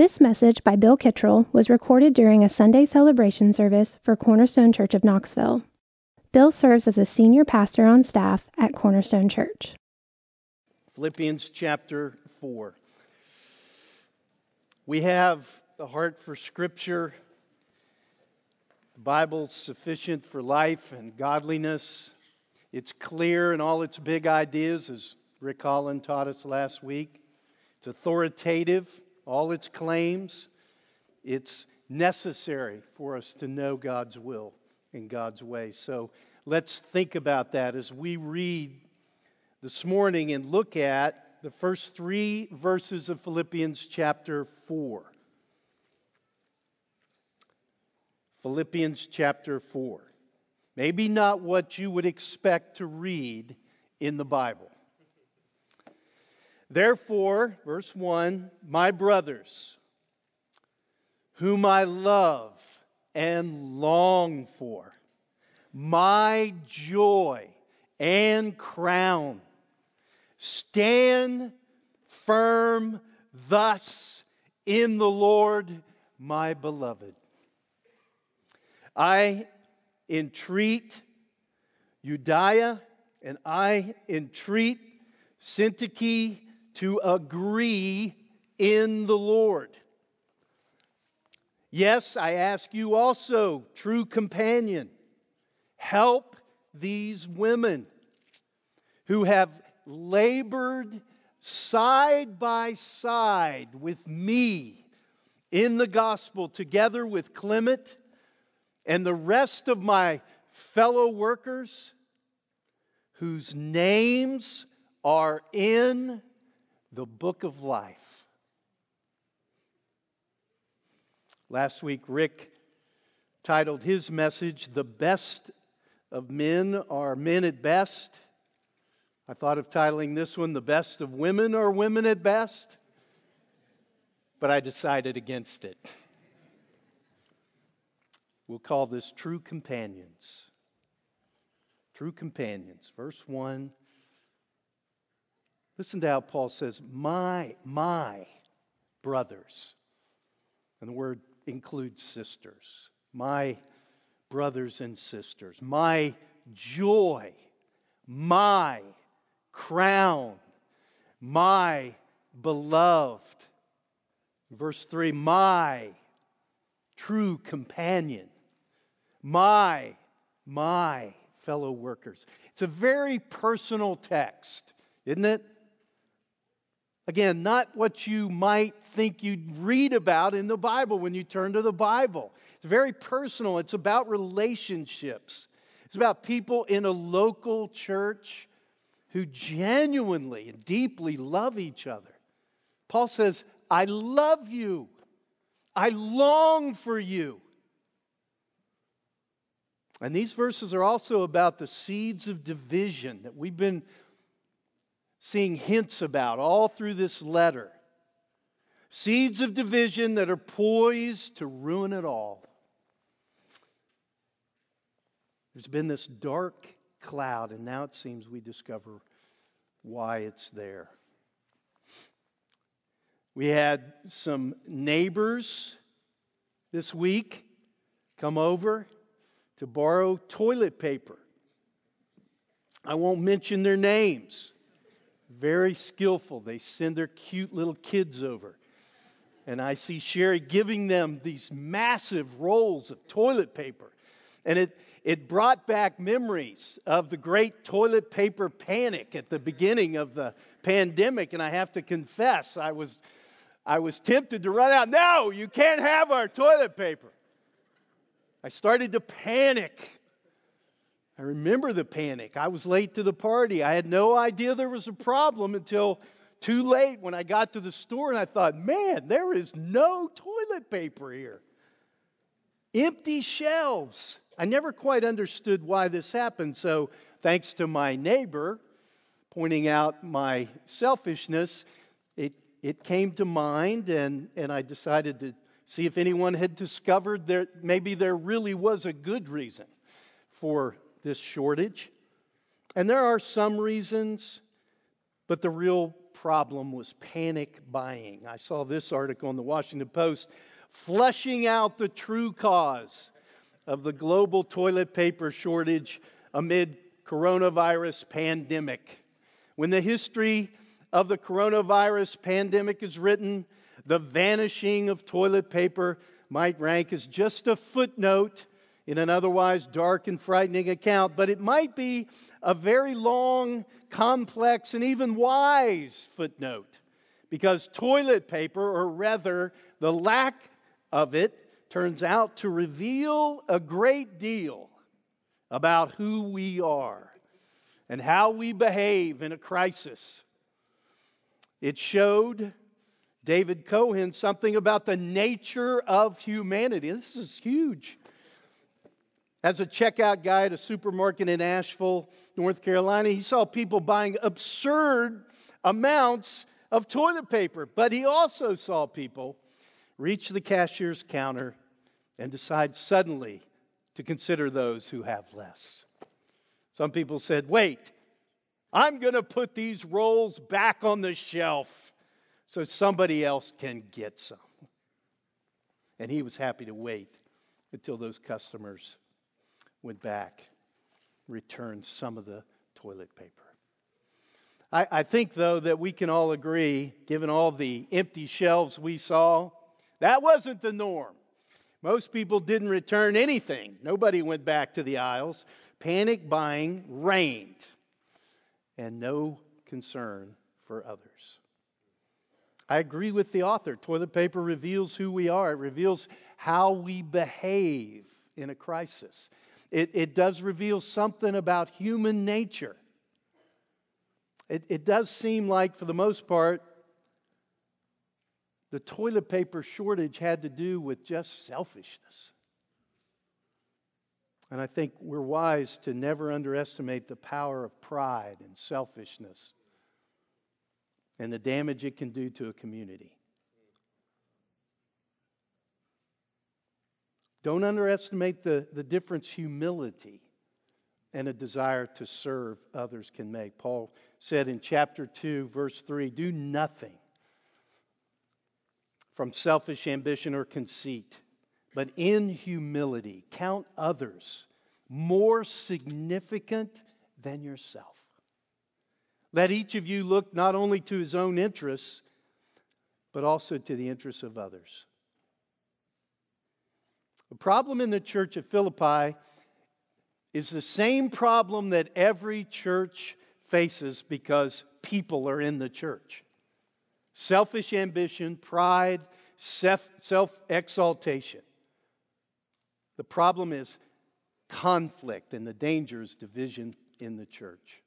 This message by Bill Kittrell was recorded during a Sunday celebration service for Cornerstone Church of Knoxville. Bill serves as a senior pastor on staff at Cornerstone Church. Philippians chapter 4. We have the heart for Scripture. The Bible's sufficient for life and godliness. It's clear in all its big ideas, as Rick Holland taught us last week. It's authoritative all its claims, it's necessary for us to know God's will and God's way. So let's think about that as we read this morning and look at the first three verses of Philippians chapter 4. Philippians chapter 4. Maybe not what you would expect to read in the Bible. Therefore, verse 1 My brothers, whom I love and long for, my joy and crown, stand firm thus in the Lord, my beloved. I entreat Euodia and I entreat Syntyche to agree in the Lord. Yes, I ask you also, true companion, help these women who have labored side by side with me in the gospel, together with Clement and the rest of my fellow workers whose names are in the book of life. Last week, Rick titled his message, The Best of Men Are Men at Best. I thought of titling this one, The Best of Women Are Women at Best, but I decided against it. We'll call this True Companions. True Companions. Verse 1 Listen to how Paul says, My, my brothers. And the word includes sisters. My brothers and sisters. My joy. My crown. My beloved. Verse 3 My true companion. My, my fellow workers. It's a very personal text, isn't it? Again, not what you might think you'd read about in the Bible when you turn to the Bible. It's very personal, it's about relationships. It's about people in a local church who genuinely and deeply love each other. Paul says, I love you. I long for you. And these verses are also about the seeds of division that we've been seeing hints about all through this letter. Seeds of division that are poised to ruin it all. There's been this dark cloud, and now it seems we discover why it's there. We had some neighbors this week come over to borrow toilet paper. I won't mention their names very skillful. They send their cute little kids over. And I see Sherry giving them these massive rolls of toilet paper. And it, it brought back memories of the great toilet paper panic at the beginning of the pandemic. And I have to confess, I was, I was tempted to run out. No, you can't have our toilet paper. I started to panic. I remember the panic. I was late to the party. I had no idea there was a problem until too late when I got to the store and I thought, man, there is no toilet paper here. Empty shelves. I never quite understood why this happened. So, thanks to my neighbor pointing out my selfishness, it, it came to mind and, and I decided to see if anyone had discovered that maybe there really was a good reason for this shortage. And there are some reasons, but the real problem was panic buying. I saw this article in the Washington Post flushing out the true cause of the global toilet paper shortage amid coronavirus pandemic. When the history of the coronavirus pandemic is written, the vanishing of toilet paper might rank as just a footnote in an otherwise dark and frightening account, but it might be a very long, complex, and even wise footnote because toilet paper, or rather the lack of it, turns out to reveal a great deal about who we are and how we behave in a crisis. It showed David Cohen something about the nature of humanity. This is huge. As a checkout guy at a supermarket in Asheville, North Carolina, he saw people buying absurd amounts of toilet paper, but he also saw people reach the cashier's counter and decide suddenly to consider those who have less. Some people said, Wait, I'm going to put these rolls back on the shelf so somebody else can get some. And he was happy to wait until those customers went back, returned some of the toilet paper. I, I, think, though, that we can all agree, given all the empty shelves we saw, that wasn't the norm. Most people didn't return anything. Nobody went back to the aisles. Panic buying reigned, and no concern for others. I agree with the author. Toilet paper reveals who we are, it reveals how we behave in a crisis. It, it does reveal something about human nature. It, it does seem like, for the most part, the toilet paper shortage had to do with just selfishness. And I think we're wise to never underestimate the power of pride and selfishness and the damage it can do to a community. Don't underestimate the, the difference humility and a desire to serve others can make. Paul said in chapter 2, verse 3 do nothing from selfish ambition or conceit, but in humility count others more significant than yourself. Let each of you look not only to his own interests, but also to the interests of others. The problem in the church of Philippi is the same problem that every church faces because people are in the church selfish ambition, pride, self exaltation. The problem is conflict, and the danger is division in the church.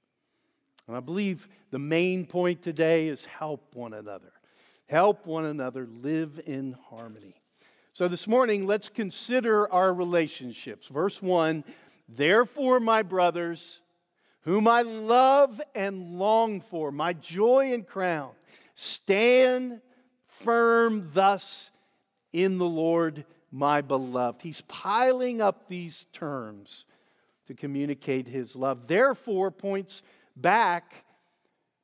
And I believe the main point today is help one another. Help one another live in harmony. So this morning, let's consider our relationships. Verse 1 Therefore, my brothers, whom I love and long for, my joy and crown, Stand firm thus in the Lord, my beloved. He's piling up these terms to communicate his love. Therefore, points back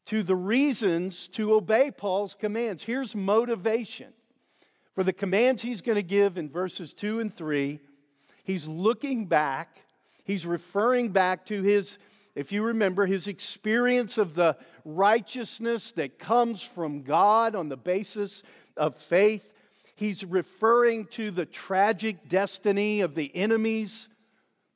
to the reasons to obey Paul's commands. Here's motivation. For the commands he's going to give in verses 2 and 3, he's looking back, he's referring back to his if you remember, his experience of the righteousness that comes from God on the basis of faith, he's referring to the tragic destiny of the enemies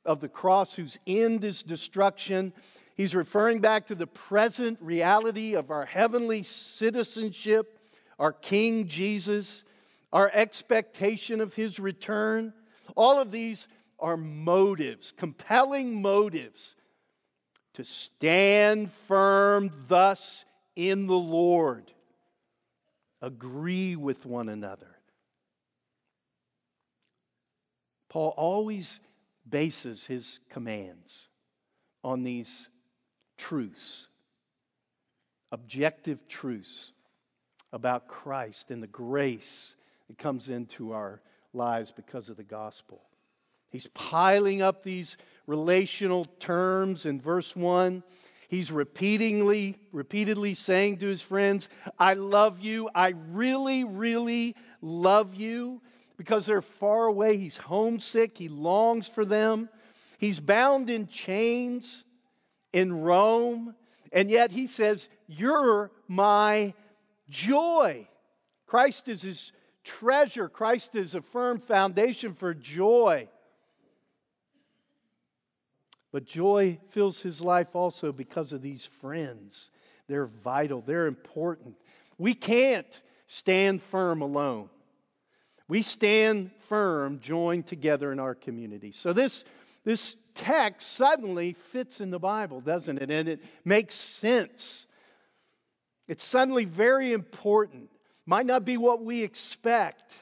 of the cross whose end is destruction. He's referring back to the present reality of our heavenly citizenship, our King Jesus, our expectation of his return. All of these are motives, compelling motives to stand firm thus in the Lord. Agree with one another. Paul always bases his commands on these truths, objective truths about Christ and the grace that comes into our lives because of the gospel. He's piling up these relational terms in verse 1. He's repeatedly, repeatedly saying to his friends, I love you. I really, really love you because they're far away. He's homesick. He longs for them. He's bound in chains in Rome. And yet he says, You're my joy. Christ is his treasure, Christ is a firm foundation for joy. But joy fills his life also because of these friends. They're vital, they're important. We can't stand firm alone. We stand firm joined together in our community. So this, this text suddenly fits in the Bible, doesn't it? And it makes sense. It's suddenly very important. Might not be what we expect,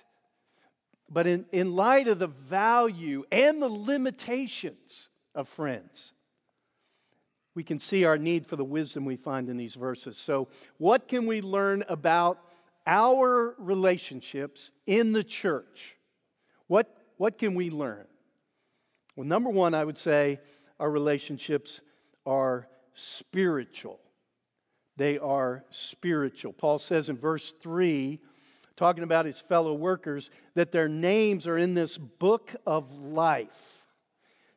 but in, in light of the value and the limitations of friends. We can see our need for the wisdom we find in these verses. So, what can we learn about our relationships in the church? What, what can we learn? Well, number one, I would say our relationships are spiritual. They are spiritual. Paul says in verse 3, talking about his fellow workers, that their names are in this book of life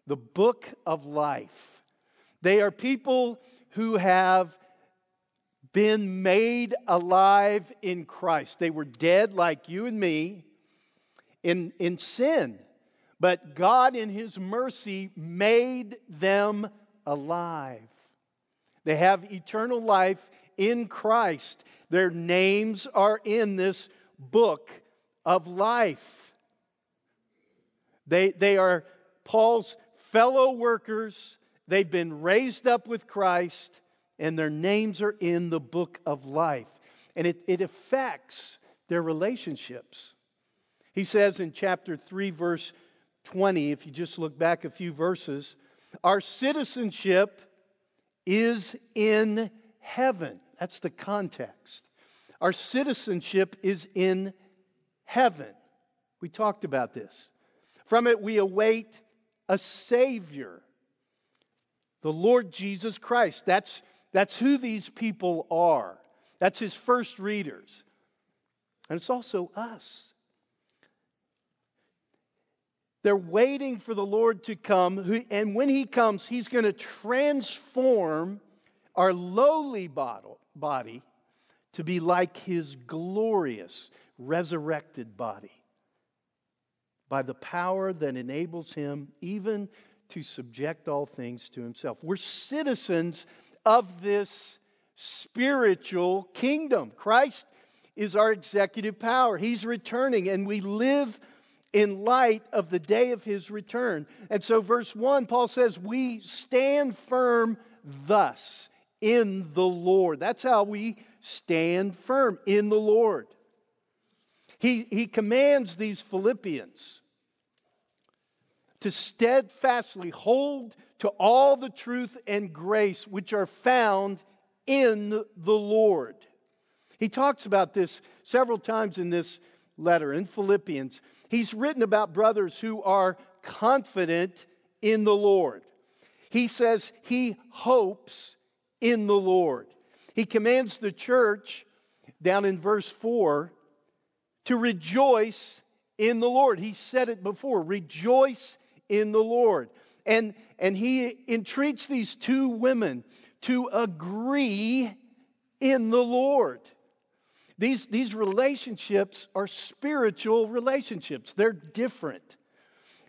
the book of life. They are people who have been made alive in Christ. They were dead like you and me in, in sin, but God, in His mercy, made them alive. They have eternal life in Christ. Their names are in this book of life. They, they are Paul's fellow workers. They've been raised up with Christ, and their names are in the book of life. And it, it affects their relationships. He says in chapter 3, verse 20, if you just look back a few verses, our citizenship is in heaven. That's the context. Our citizenship is in heaven. We talked about this. From it, we await a Savior, the Lord Jesus Christ. That's, that's who these people are. That's his first readers. And it's also us. They're waiting for the Lord to come, and when he comes, he's going to transform our lowly body to be like his glorious resurrected body by the power that enables him even to subject all things to himself. We're citizens of this spiritual kingdom. Christ is our executive power. He's returning, and we live in light of the day of his return. And so, verse 1, Paul says, We stand firm thus in the Lord. That's how we stand firm in the Lord. He, he commands these Philippians to steadfastly hold to all the truth and grace which are found in the Lord. He talks about this several times in this letter in Philippians. He's written about brothers who are confident in the Lord. He says he hopes in the Lord. He commands the church down in verse 4 to rejoice in the Lord. He said it before rejoice in the Lord. And, and he entreats these two women to agree in the Lord. These, these relationships are spiritual relationships, they're different.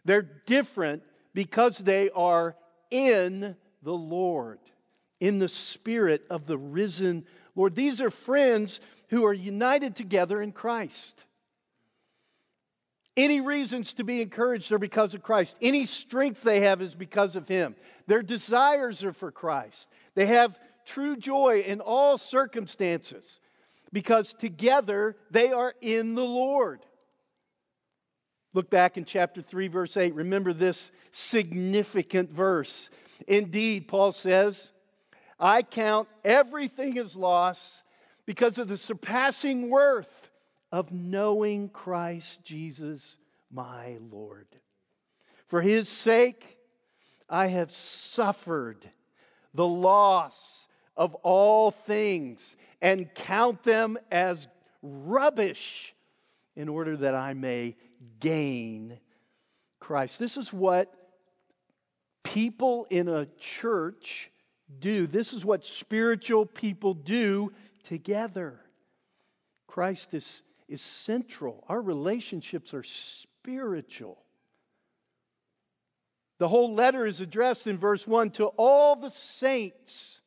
They're different because they are in the Lord, in the spirit of the risen Lord. These are friends who are united together in Christ. Any reasons to be encouraged are because of Christ. Any strength they have is because of Him. Their desires are for Christ. They have true joy in all circumstances because together they are in the Lord. Look back in chapter 3, verse 8. Remember this significant verse. Indeed, Paul says, I count everything as loss because of the surpassing worth of knowing Christ Jesus, my Lord. For his sake, I have suffered the loss of all things and count them as rubbish in order that I may gain Christ. This is what people in a church do. This is what spiritual people do together. Christ is, is central. Our relationships are spiritual. The whole letter is addressed in verse 1 to all the saints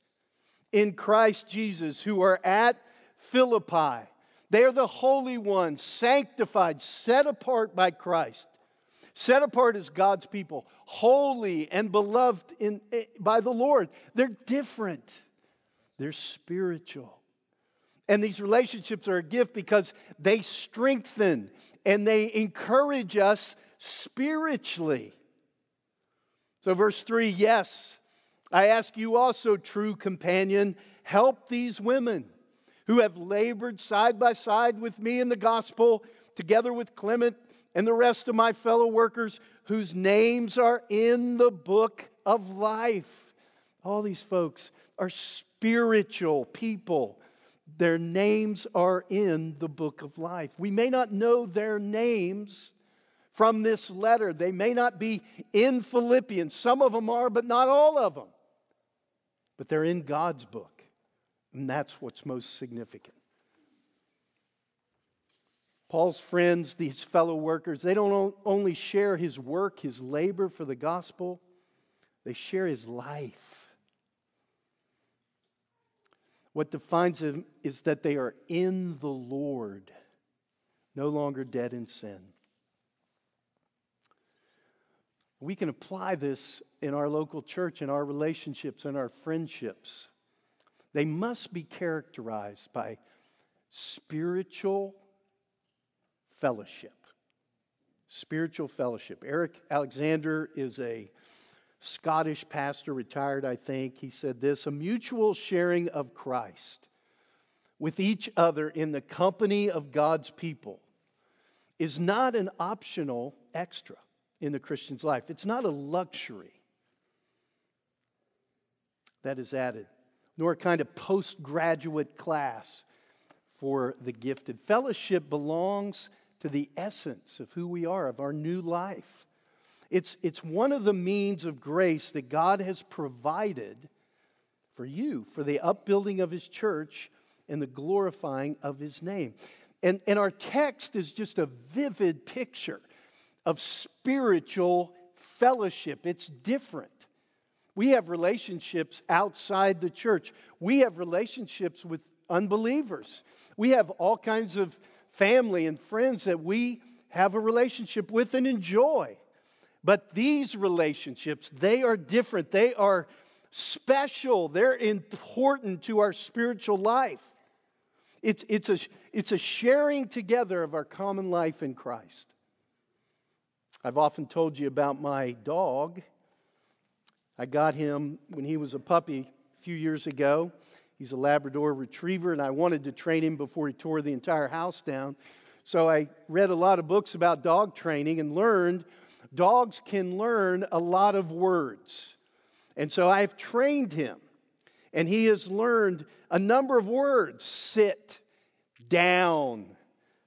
in Christ Jesus who are at Philippi. They are the holy ones, sanctified, set apart by Christ, set apart as God's people, holy and beloved in, eh, by the Lord. They're different, they're spiritual. And these relationships are a gift because they strengthen and they encourage us spiritually. So, verse 3 yes, I ask you also, true companion, help these women who have labored side by side with me in the gospel, together with Clement and the rest of my fellow workers whose names are in the book of life. All these folks are spiritual people. Their names are in the book of life. We may not know their names from this letter. They may not be in Philippians. Some of them are, but not all of them. But they're in God's book. And that's what's most significant. Paul's friends, these fellow workers, they don't only share his work, his labor for the gospel, they share his life. What defines them is that they are in the Lord, no longer dead in sin. We can apply this in our local church, in our relationships, in our friendships. They must be characterized by spiritual fellowship. Spiritual fellowship. Eric Alexander is a Scottish pastor, retired, I think. He said this a mutual sharing of Christ with each other in the company of God's people is not an optional extra in the Christian's life. It's not a luxury that is added, nor a kind of postgraduate class for the gifted. Fellowship belongs to the essence of who we are, of our new life. It's, it's one of the means of grace that God has provided for you, for the upbuilding of His church and the glorifying of His name. And, and our text is just a vivid picture of spiritual fellowship. It's different. We have relationships outside the church, we have relationships with unbelievers. We have all kinds of family and friends that we have a relationship with and enjoy. But these relationships, they are different. They are special. They're important to our spiritual life. It's, it's, a, it's a sharing together of our common life in Christ. I've often told you about my dog. I got him when he was a puppy a few years ago. He's a Labrador retriever, and I wanted to train him before he tore the entire house down. So I read a lot of books about dog training and learned dogs can learn a lot of words. And so I've trained him, and he has learned a number of words sit, down,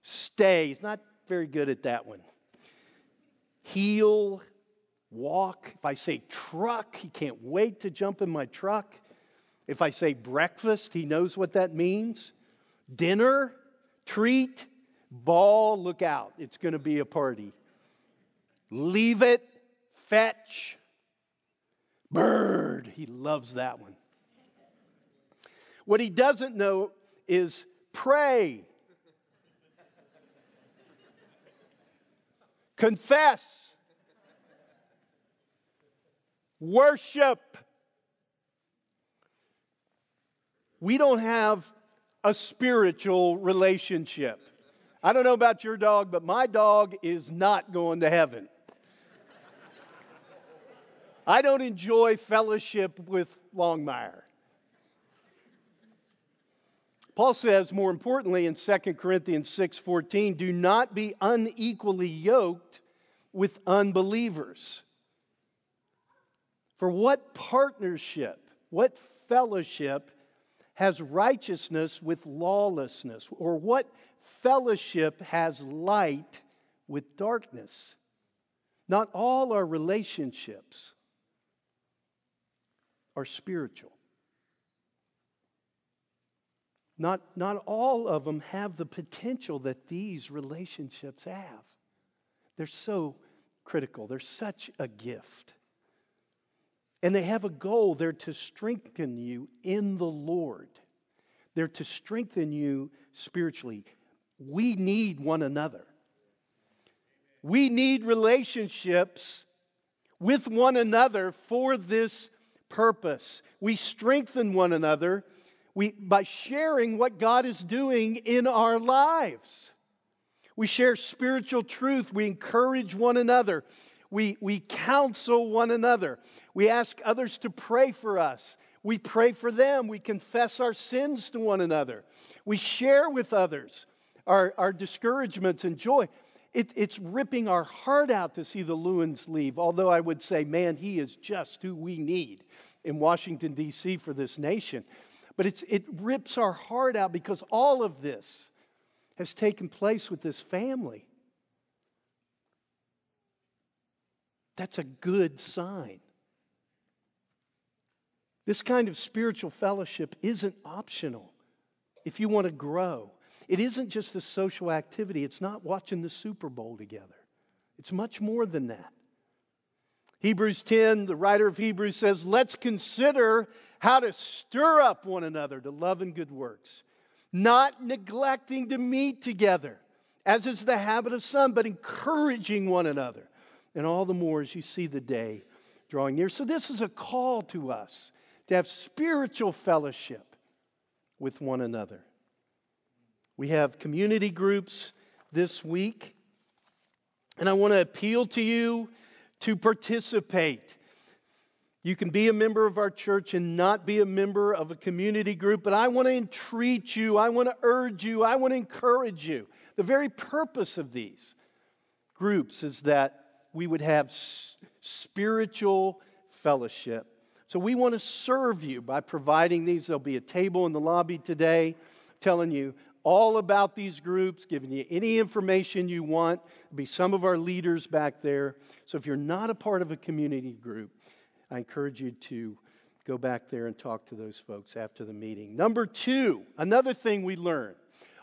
stay. He's not very good at that one heel, walk. If I say truck, he can't wait to jump in my truck. If I say breakfast, he knows what that means. Dinner, treat, ball, look out. It's going to be a party. Leave it, fetch, bird. He loves that one. What he doesn't know is pray. Confess, worship. We don't have a spiritual relationship. I don't know about your dog, but my dog is not going to heaven. I don't enjoy fellowship with Longmire. Paul says more importantly in 2 Corinthians 6:14, do not be unequally yoked with unbelievers. For what partnership What fellowship has righteousness with lawlessness? Or what fellowship has light with darkness? Not all our relationships are spiritual. Not, not all of them have the potential that these relationships have. They're so critical, they're such a gift. And they have a goal. They're to strengthen you in the Lord, they're to strengthen you spiritually. We need one another. We need relationships with one another for this purpose. We strengthen one another we, by sharing what God is doing in our lives. We share spiritual truth. We encourage one another. We, we counsel one another. We ask others to pray for us. We pray for them. We confess our sins to one another. We share with others our, our discouragements and joy. It, it's ripping our heart out to see the Lewins leave, although I would say, man, he is just who we need in Washington, D.C. for this nation. But it rips our heart out because all of this has taken place with this family. That's a good sign. This kind of spiritual fellowship isn't optional if you want to grow. It isn't just a social activity, it's not watching the Super Bowl together. It's much more than that. Hebrews 10, the writer of Hebrews says, Let's consider how to stir up one another to love and good works, not neglecting to meet together, as is the habit of some, but encouraging one another. And all the more as you see the day drawing near. So, this is a call to us to have spiritual fellowship with one another. We have community groups this week, and I want to appeal to you to participate. You can be a member of our church and not be a member of a community group, but I want to entreat you, I want to urge you, I want to encourage you. The very purpose of these groups is that we would have spiritual fellowship. So we want to serve you by providing these. There'll be a table in the lobby today telling you all about these groups, giving you any information you want. There'll be some of our leaders back there. So if you're not a part of a community group, I encourage you to go back there and talk to those folks after the meeting. Number two, another thing we learned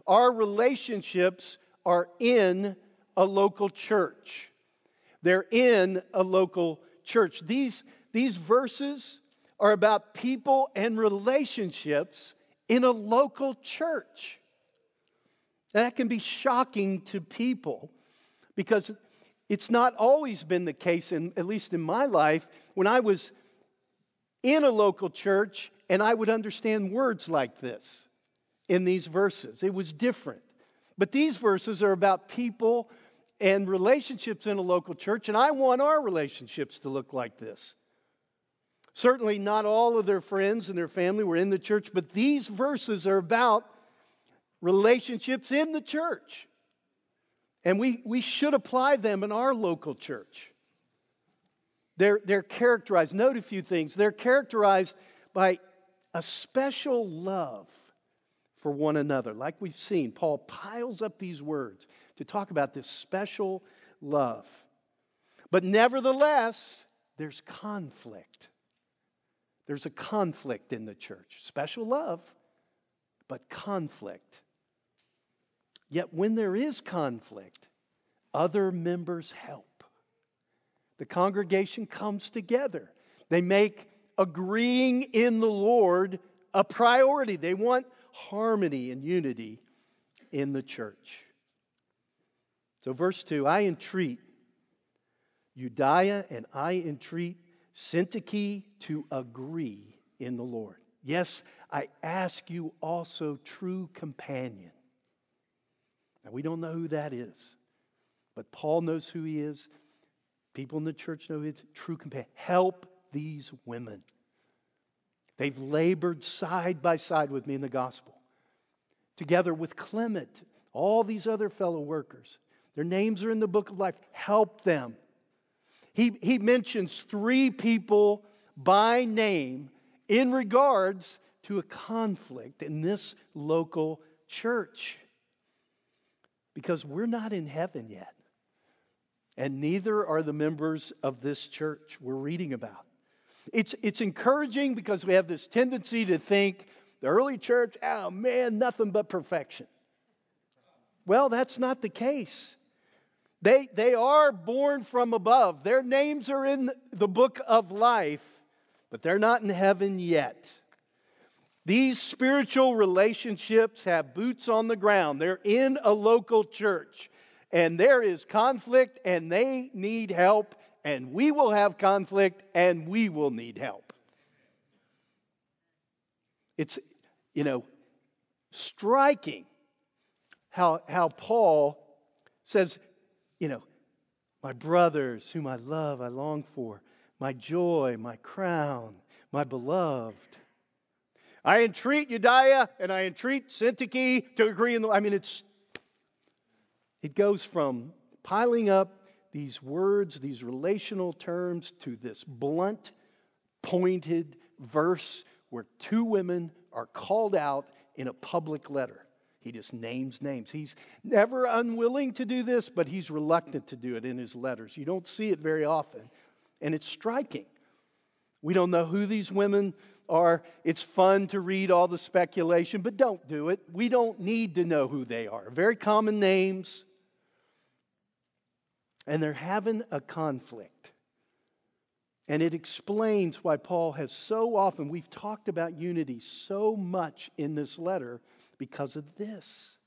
our relationships are in a local church. They're in a local church. These, these verses are about people and relationships in a local church. That can be shocking to people because it's not always been the case, in, at least in my life, when I was in a local church and I would understand words like this in these verses. It was different. But these verses are about people and relationships in a local church, and I want our relationships to look like this. Certainly, not all of their friends and their family were in the church, but these verses are about relationships in the church. And we, we should apply them in our local church. They're, they're characterized, note a few things. They're characterized by a special love for one another. Like we've seen, Paul piles up these words to talk about this special love. But nevertheless, there's conflict. There's a conflict in the church. Special love, but conflict. Yet when there is conflict, other members help. The congregation comes together. They make agreeing in the Lord a priority. They want harmony and unity in the church. So, verse 2 I entreat Euodia and I entreat Syntyche to agree in the Lord. Yes, I ask you also, true companion now, we don't know who that is, but Paul knows who he is. People in the church know his true companion. Help these women. They've labored side by side with me in the gospel, together with Clement, all these other fellow workers. Their names are in the book of life. Help them. He, he mentions three people by name in regards to a conflict in this local church. Because we're not in heaven yet. And neither are the members of this church we're reading about. It's, it's encouraging because we have this tendency to think the early church, oh man, nothing but perfection. Well, that's not the case. They, they are born from above. Their names are in the book of life, but they're not in heaven yet. These spiritual relationships have boots on the ground. They're in a local church, and there is conflict, and they need help, and we will have conflict, and we will need help. It's, you know, striking how, how Paul says, you know, my brothers whom I love, I long for, my joy, my crown, my beloved. I entreat Euodia and I entreat Syntyche to agree in the. I mean, it's. It goes from piling up these words, these relational terms, to this blunt, pointed verse where two women are called out in a public letter. He just names names. He's never unwilling to do this, but he's reluctant to do it in his letters. You don't see it very often, and it's striking. We don't know who these women are. It's fun to read all the speculation, but don't do it. We don't need to know who they are. Very common names. And they're having a conflict. And it explains why Paul has so often, we've talked about unity so much in this letter because of this.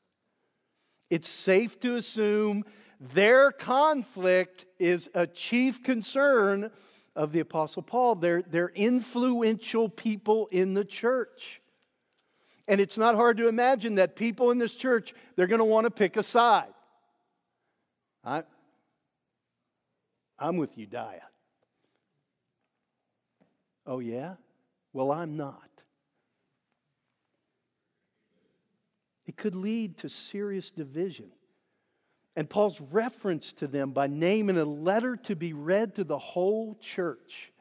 It's safe to assume their conflict is a chief concern of the Apostle Paul. They're, they're influential people in the church. And it's not hard to imagine that people in this church, they're going to want to pick a side. I, I'm with Euodia. Oh, yeah? Well, I'm not. It could lead to serious division. And Paul's reference to them by name in a letter to be read to the whole church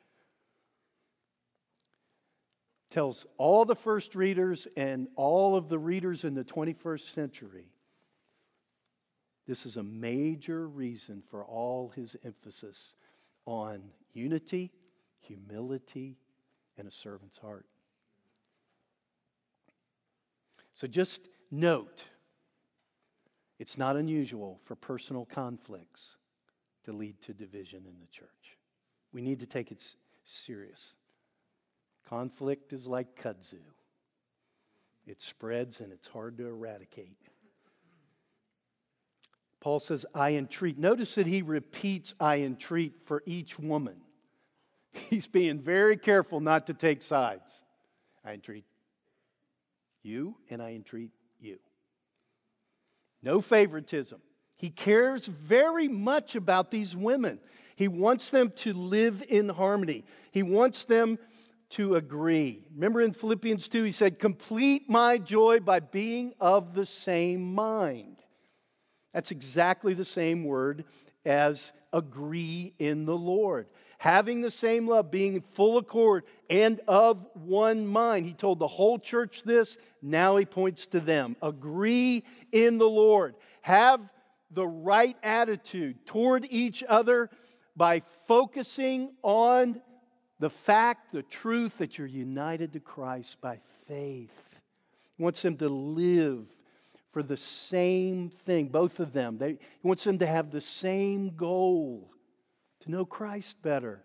tells all the first readers and all of the readers in the 21st century this is a major reason for all his emphasis on unity humility, and a servant's heart. So just note it's not unusual for personal conflicts to lead to division in the church. We need to take it serious. Conflict is like kudzu. It spreads and it's hard to eradicate. Paul says, I entreat. Notice that he repeats, I entreat for each woman. He's being very careful not to take sides. I entreat you and I entreat you. No favoritism. He cares very much about these women. He wants them to live in harmony. He wants them to agree. Remember in Philippians 2, he said, Complete my joy by being of the same mind. That's exactly the same word as agree in the Lord having the same love, being full accord, and of one mind. He told the whole church this. Now he points to them. Agree in the Lord. Have the right attitude toward each other by focusing on the fact, the truth that you're united to Christ by faith. He wants them to live for the same thing, both of them. They, he wants them to have the same goal to know Christ better.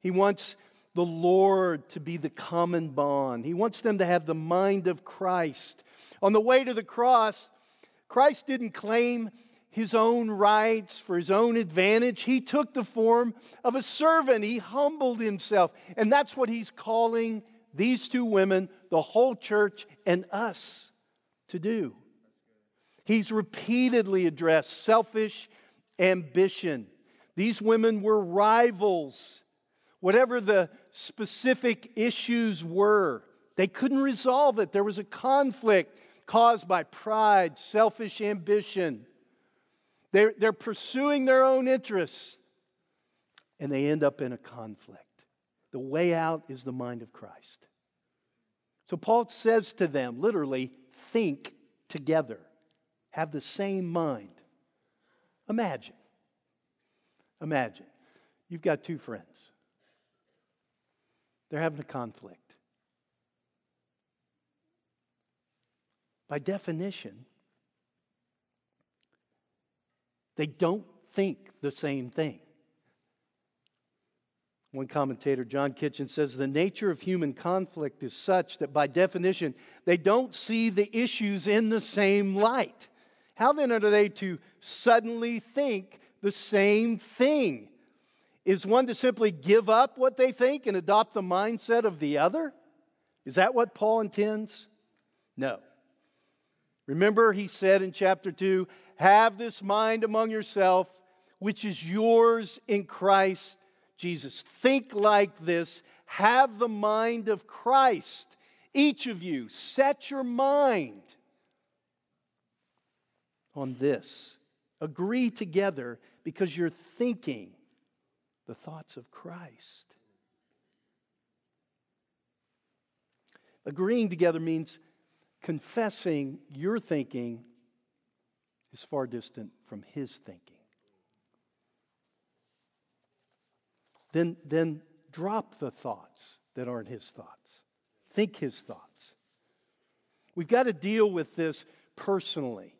He wants the Lord to be the common bond. He wants them to have the mind of Christ. On the way to the cross, Christ didn't claim his own rights for his own advantage. He took the form of a servant. He humbled himself. And that's what he's calling these two women, the whole church, and us to do. He's repeatedly addressed selfish ambition. These women were rivals. Whatever the specific issues were, they couldn't resolve it. There was a conflict caused by pride, selfish ambition. They're, they're pursuing their own interests, and they end up in a conflict. The way out is the mind of Christ. So Paul says to them, literally, think together, have the same mind. Imagine, imagine, you've got two friends, they're having a conflict. By definition, they don't think the same thing. One commentator, John Kitchen, says the nature of human conflict is such that by definition, they don't see the issues in the same light. How then are they to suddenly think the same thing? Is one to simply give up what they think and adopt the mindset of the other? Is that what Paul intends? No. Remember, he said in chapter 2 Have this mind among yourself, which is yours in Christ Jesus. Think like this. Have the mind of Christ. Each of you, set your mind on this. Agree together because you're thinking the thoughts of Christ. Agreeing together means confessing your thinking is far distant from his thinking. Then, then drop the thoughts that aren't his thoughts. Think his thoughts. We've got to deal with this personally.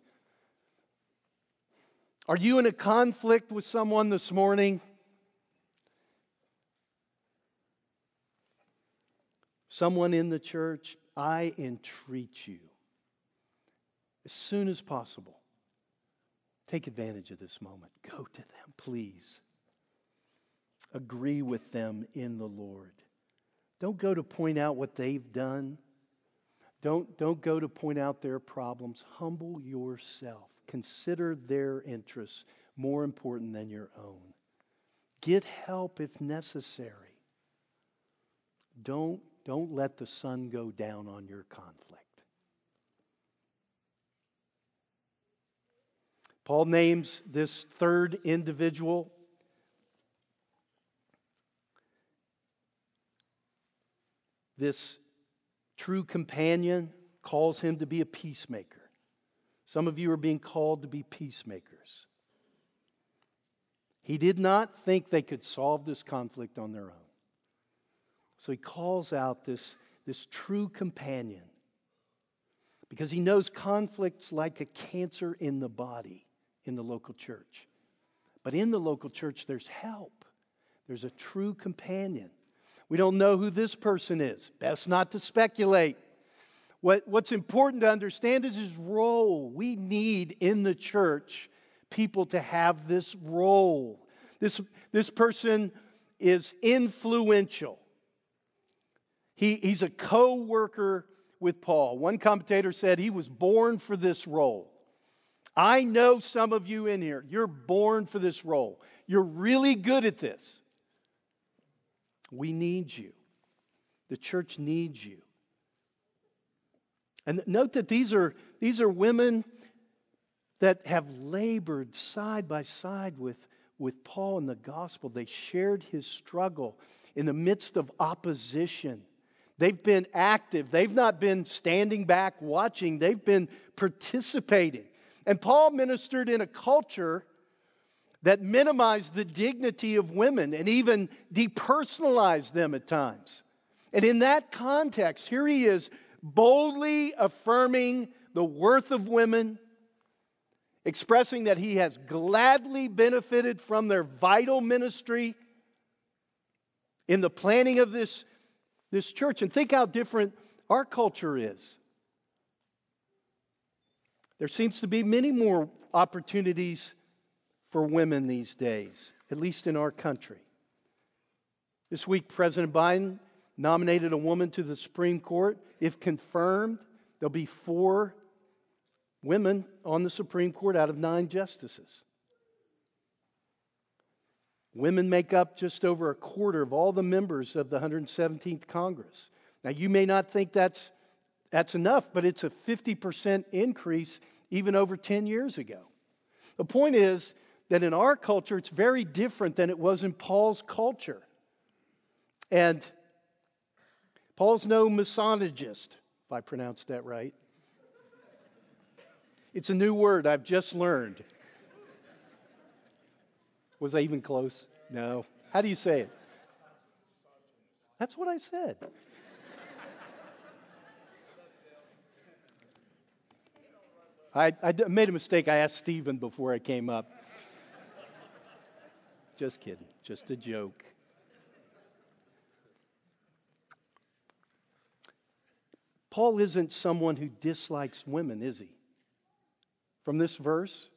Are you in a conflict with someone this morning? Someone in the church, I entreat you as soon as possible. Take advantage of this moment. Go to them, please. Agree with them in the Lord. Don't go to point out what they've done. Don't, don't go to point out their problems. Humble yourself. Consider their interests more important than your own. Get help if necessary. Don't don't let the sun go down on your conflict. Paul names this third individual. This true companion calls him to be a peacemaker. Some of you are being called to be peacemakers. He did not think they could solve this conflict on their own. So he calls out this, this true companion because he knows conflicts like a cancer in the body in the local church. But in the local church, there's help, there's a true companion. We don't know who this person is. Best not to speculate. What, what's important to understand is his role. We need in the church people to have this role. This, this person is influential. He, he's a co worker with Paul. One commentator said he was born for this role. I know some of you in here, you're born for this role. You're really good at this. We need you. The church needs you. And note that these are, these are women that have labored side by side with, with Paul in the gospel. They shared his struggle in the midst of opposition. They've been active. They've not been standing back watching, they've been participating. And Paul ministered in a culture that minimized the dignity of women and even depersonalized them at times. And in that context, here he is boldly affirming the worth of women, expressing that he has gladly benefited from their vital ministry in the planning of this this church. And think how different our culture is. There seems to be many more opportunities for women these days, at least in our country. This week, President Biden nominated a woman to the Supreme Court. If confirmed, there'll be four women on the Supreme Court out of nine justices. Women make up just over a quarter of all the members of the 117th Congress. Now, you may not think that's, that's enough, but it's a 50% increase even over 10 years ago. The point is that in our culture, it's very different than it was in Paul's culture. And Paul's no misogynist, if I pronounced that right. It's a new word I've just learned. Was I even close? No. How do you say it? That's what I said. I, I made a mistake. I asked Stephen before I came up. Just kidding. Just a joke. Paul isn't someone who dislikes women, is he? From this verse,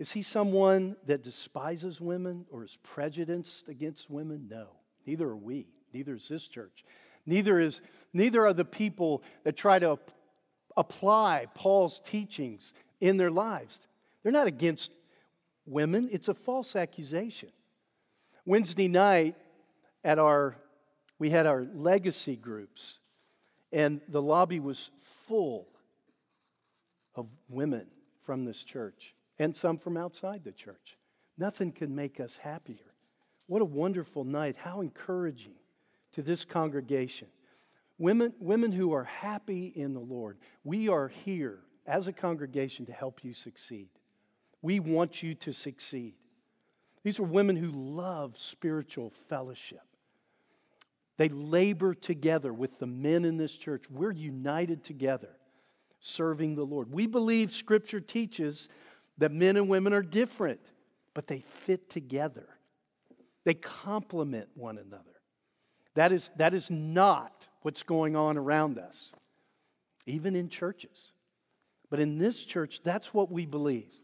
is he someone that despises women or is prejudiced against women? No. Neither are we. Neither is this church. Neither is neither are the people that try to apply Paul's teachings in their lives. They're not against women, it's a false accusation. Wednesday night at our we had our legacy groups and the lobby was full of women from this church and some from outside the church. Nothing could make us happier. What a wonderful night. How encouraging to this congregation. Women, women who are happy in the Lord, we are here as a congregation to help you succeed. We want you to succeed. These are women who love spiritual fellowship. They labor together with the men in this church. We're united together serving the Lord. We believe Scripture teaches that men and women are different, but they fit together. They complement one another. That is, that is not what's going on around us, even in churches. But in this church, that's what we believe.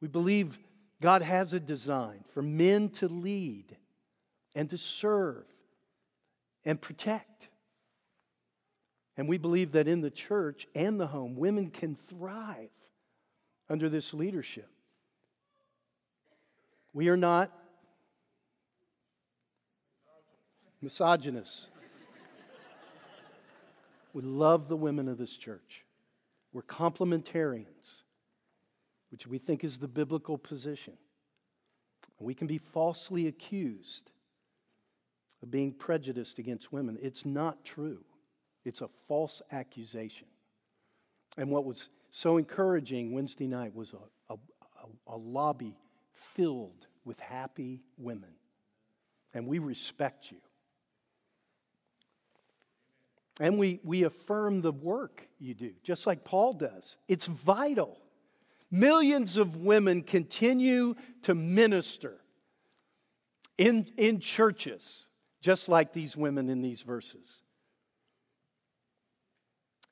We believe God has a design for men to lead and to serve and protect. And we believe that in the church and the home, women can thrive under this leadership. We are not misogynists. we love the women of this church. We're complementarians, which we think is the biblical position. We can be falsely accused of being prejudiced against women. It's not true. It's a false accusation. And what was so encouraging Wednesday night was a, a, a, lobby filled with happy women. And we respect you. And we, we affirm the work you do, just like Paul does. It's vital. Millions of women continue to minister in, in churches, just like these women in these verses.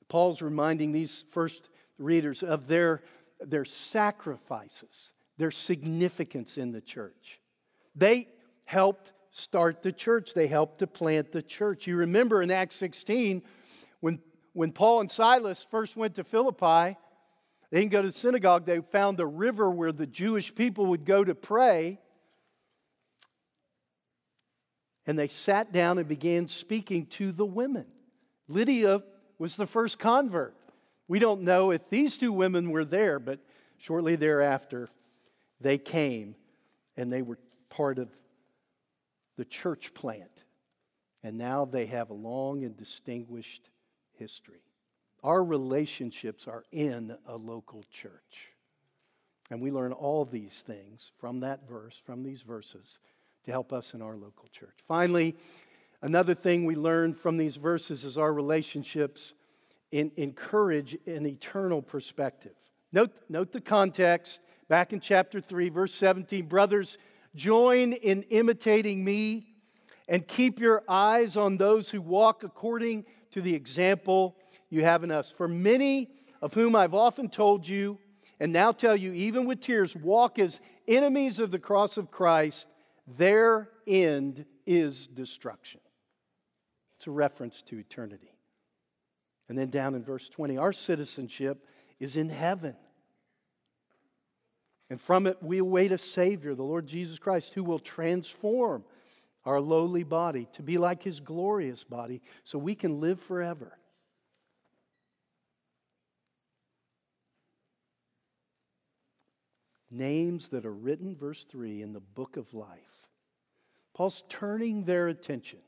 Paul's reminding these first readers of their, their sacrifices, their significance in the church. They helped start the church, they helped to plant the church. You remember in Acts 16, when, when Paul and Silas first went to Philippi, they didn't go to the synagogue, they found a river where the Jewish people would go to pray. And they sat down and began speaking to the women. Lydia was the first convert. We don't know if these two women were there, but shortly thereafter, they came and they were part of the church plant. And now they have a long and distinguished history. Our relationships are in a local church. And we learn all these things from that verse, from these verses, to help us in our local church. Finally, Another thing we learn from these verses is our relationships encourage an eternal perspective. Note, note the context back in chapter 3, verse 17. Brothers, join in imitating me and keep your eyes on those who walk according to the example you have in us. For many of whom I've often told you, and now tell you, even with tears, walk as enemies of the cross of Christ, their end is destruction. It's a reference to eternity. And then down in verse 20, our citizenship is in heaven. And from it, we await a Savior, the Lord Jesus Christ, who will transform our lowly body to be like his glorious body so we can live forever. Names that are written, verse 3, in the book of life. Paul's turning their attention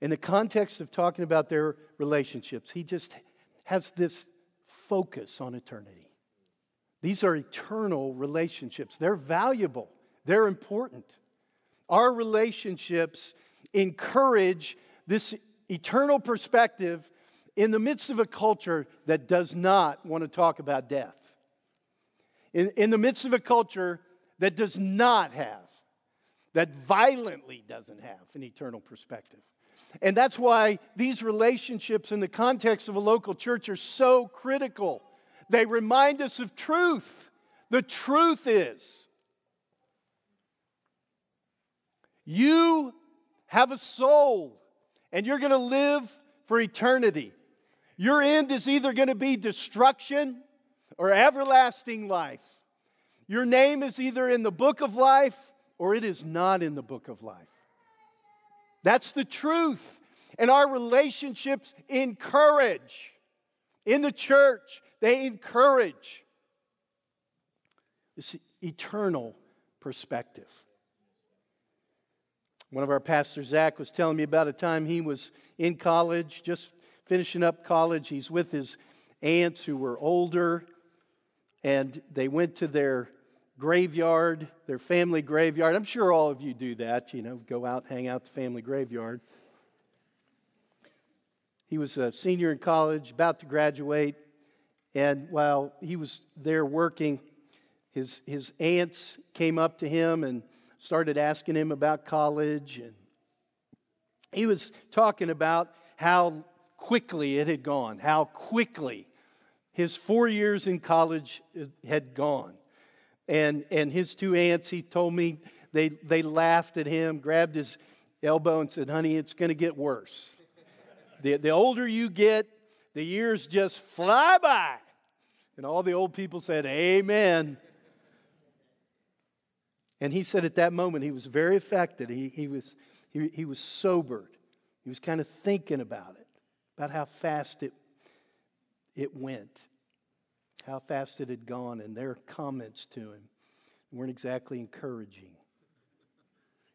in the context of talking about their relationships, he just has this focus on eternity. These are eternal relationships. They're valuable, they're important. Our relationships encourage this eternal perspective in the midst of a culture that does not want to talk about death. In, in the midst of a culture that does not have, that violently doesn't have an eternal perspective. And that's why these relationships in the context of a local church are so critical. They remind us of truth. The truth is, you have a soul and you're going to live for eternity. Your end is either going to be destruction or everlasting life. Your name is either in the book of life or it is not in the book of life. That's the truth. And our relationships encourage. In the church, they encourage this eternal perspective. One of our pastors, Zach, was telling me about a time he was in college, just finishing up college. He's with his aunts who were older, and they went to their graveyard, their family graveyard. I'm sure all of you do that, you know, go out, hang out the family graveyard. He was a senior in college, about to graduate, and while he was there working, his, his aunts came up to him and started asking him about college. And he was talking about how quickly it had gone, how quickly his four years in college had gone. And, and his two aunts, he told me, they, they laughed at him, grabbed his elbow, and said, Honey, it's going to get worse. The, the older you get, the years just fly by. And all the old people said, Amen. And he said at that moment he was very affected. He, he, was, he, he was sobered. He was kind of thinking about it, about how fast it, it went how fast it had gone, and their comments to him weren't exactly encouraging.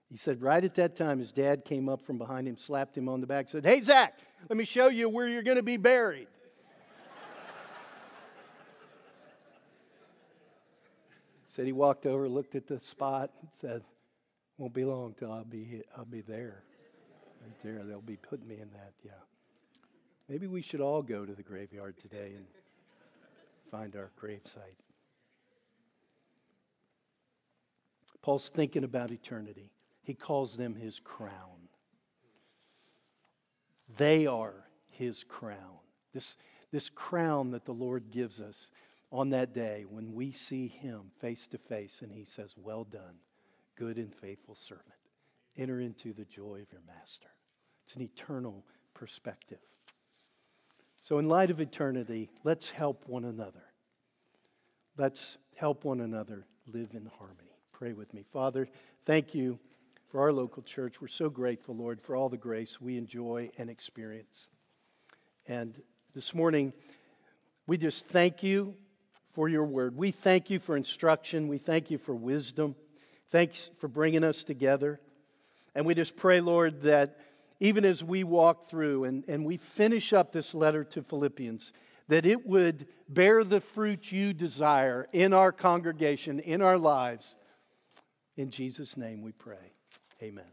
He said, right at that time, his dad came up from behind him, slapped him on the back, said, Hey, Zach, let me show you where you're going to be buried. said he walked over, looked at the spot, and said, Won't be long till I'll be, I'll be there. Right there. They'll be putting me in that, yeah. Maybe we should all go to the graveyard today and find our gravesite. Paul's thinking about eternity. He calls them his crown. They are his crown. This, this crown that the Lord gives us on that day when we see him face to face and he says, Well done, good and faithful servant. Enter into the joy of your master. It's an eternal perspective. So, in light of eternity, let's help one another. Let's help one another live in harmony. Pray with me. Father, thank you for our local church. We're so grateful, Lord, for all the grace we enjoy and experience. And this morning, we just thank you for your word. We thank you for instruction. We thank you for wisdom. Thanks for bringing us together. And we just pray, Lord, that even as we walk through and, and we finish up this letter to Philippians, that it would bear the fruit you desire in our congregation, in our lives. In Jesus' name we pray. Amen.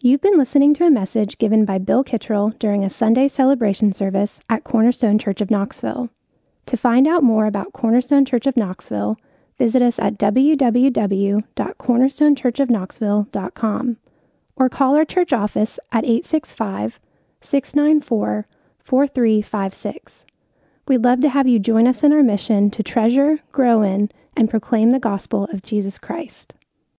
You've been listening to a message given by Bill Kittrell during a Sunday celebration service at Cornerstone Church of Knoxville. To find out more about Cornerstone Church of Knoxville, visit us at www.cornerstonechurchofknoxville.com or call our church office at 865 694 4356. We'd love to have you join us in our mission to treasure, grow in, and proclaim the gospel of Jesus Christ.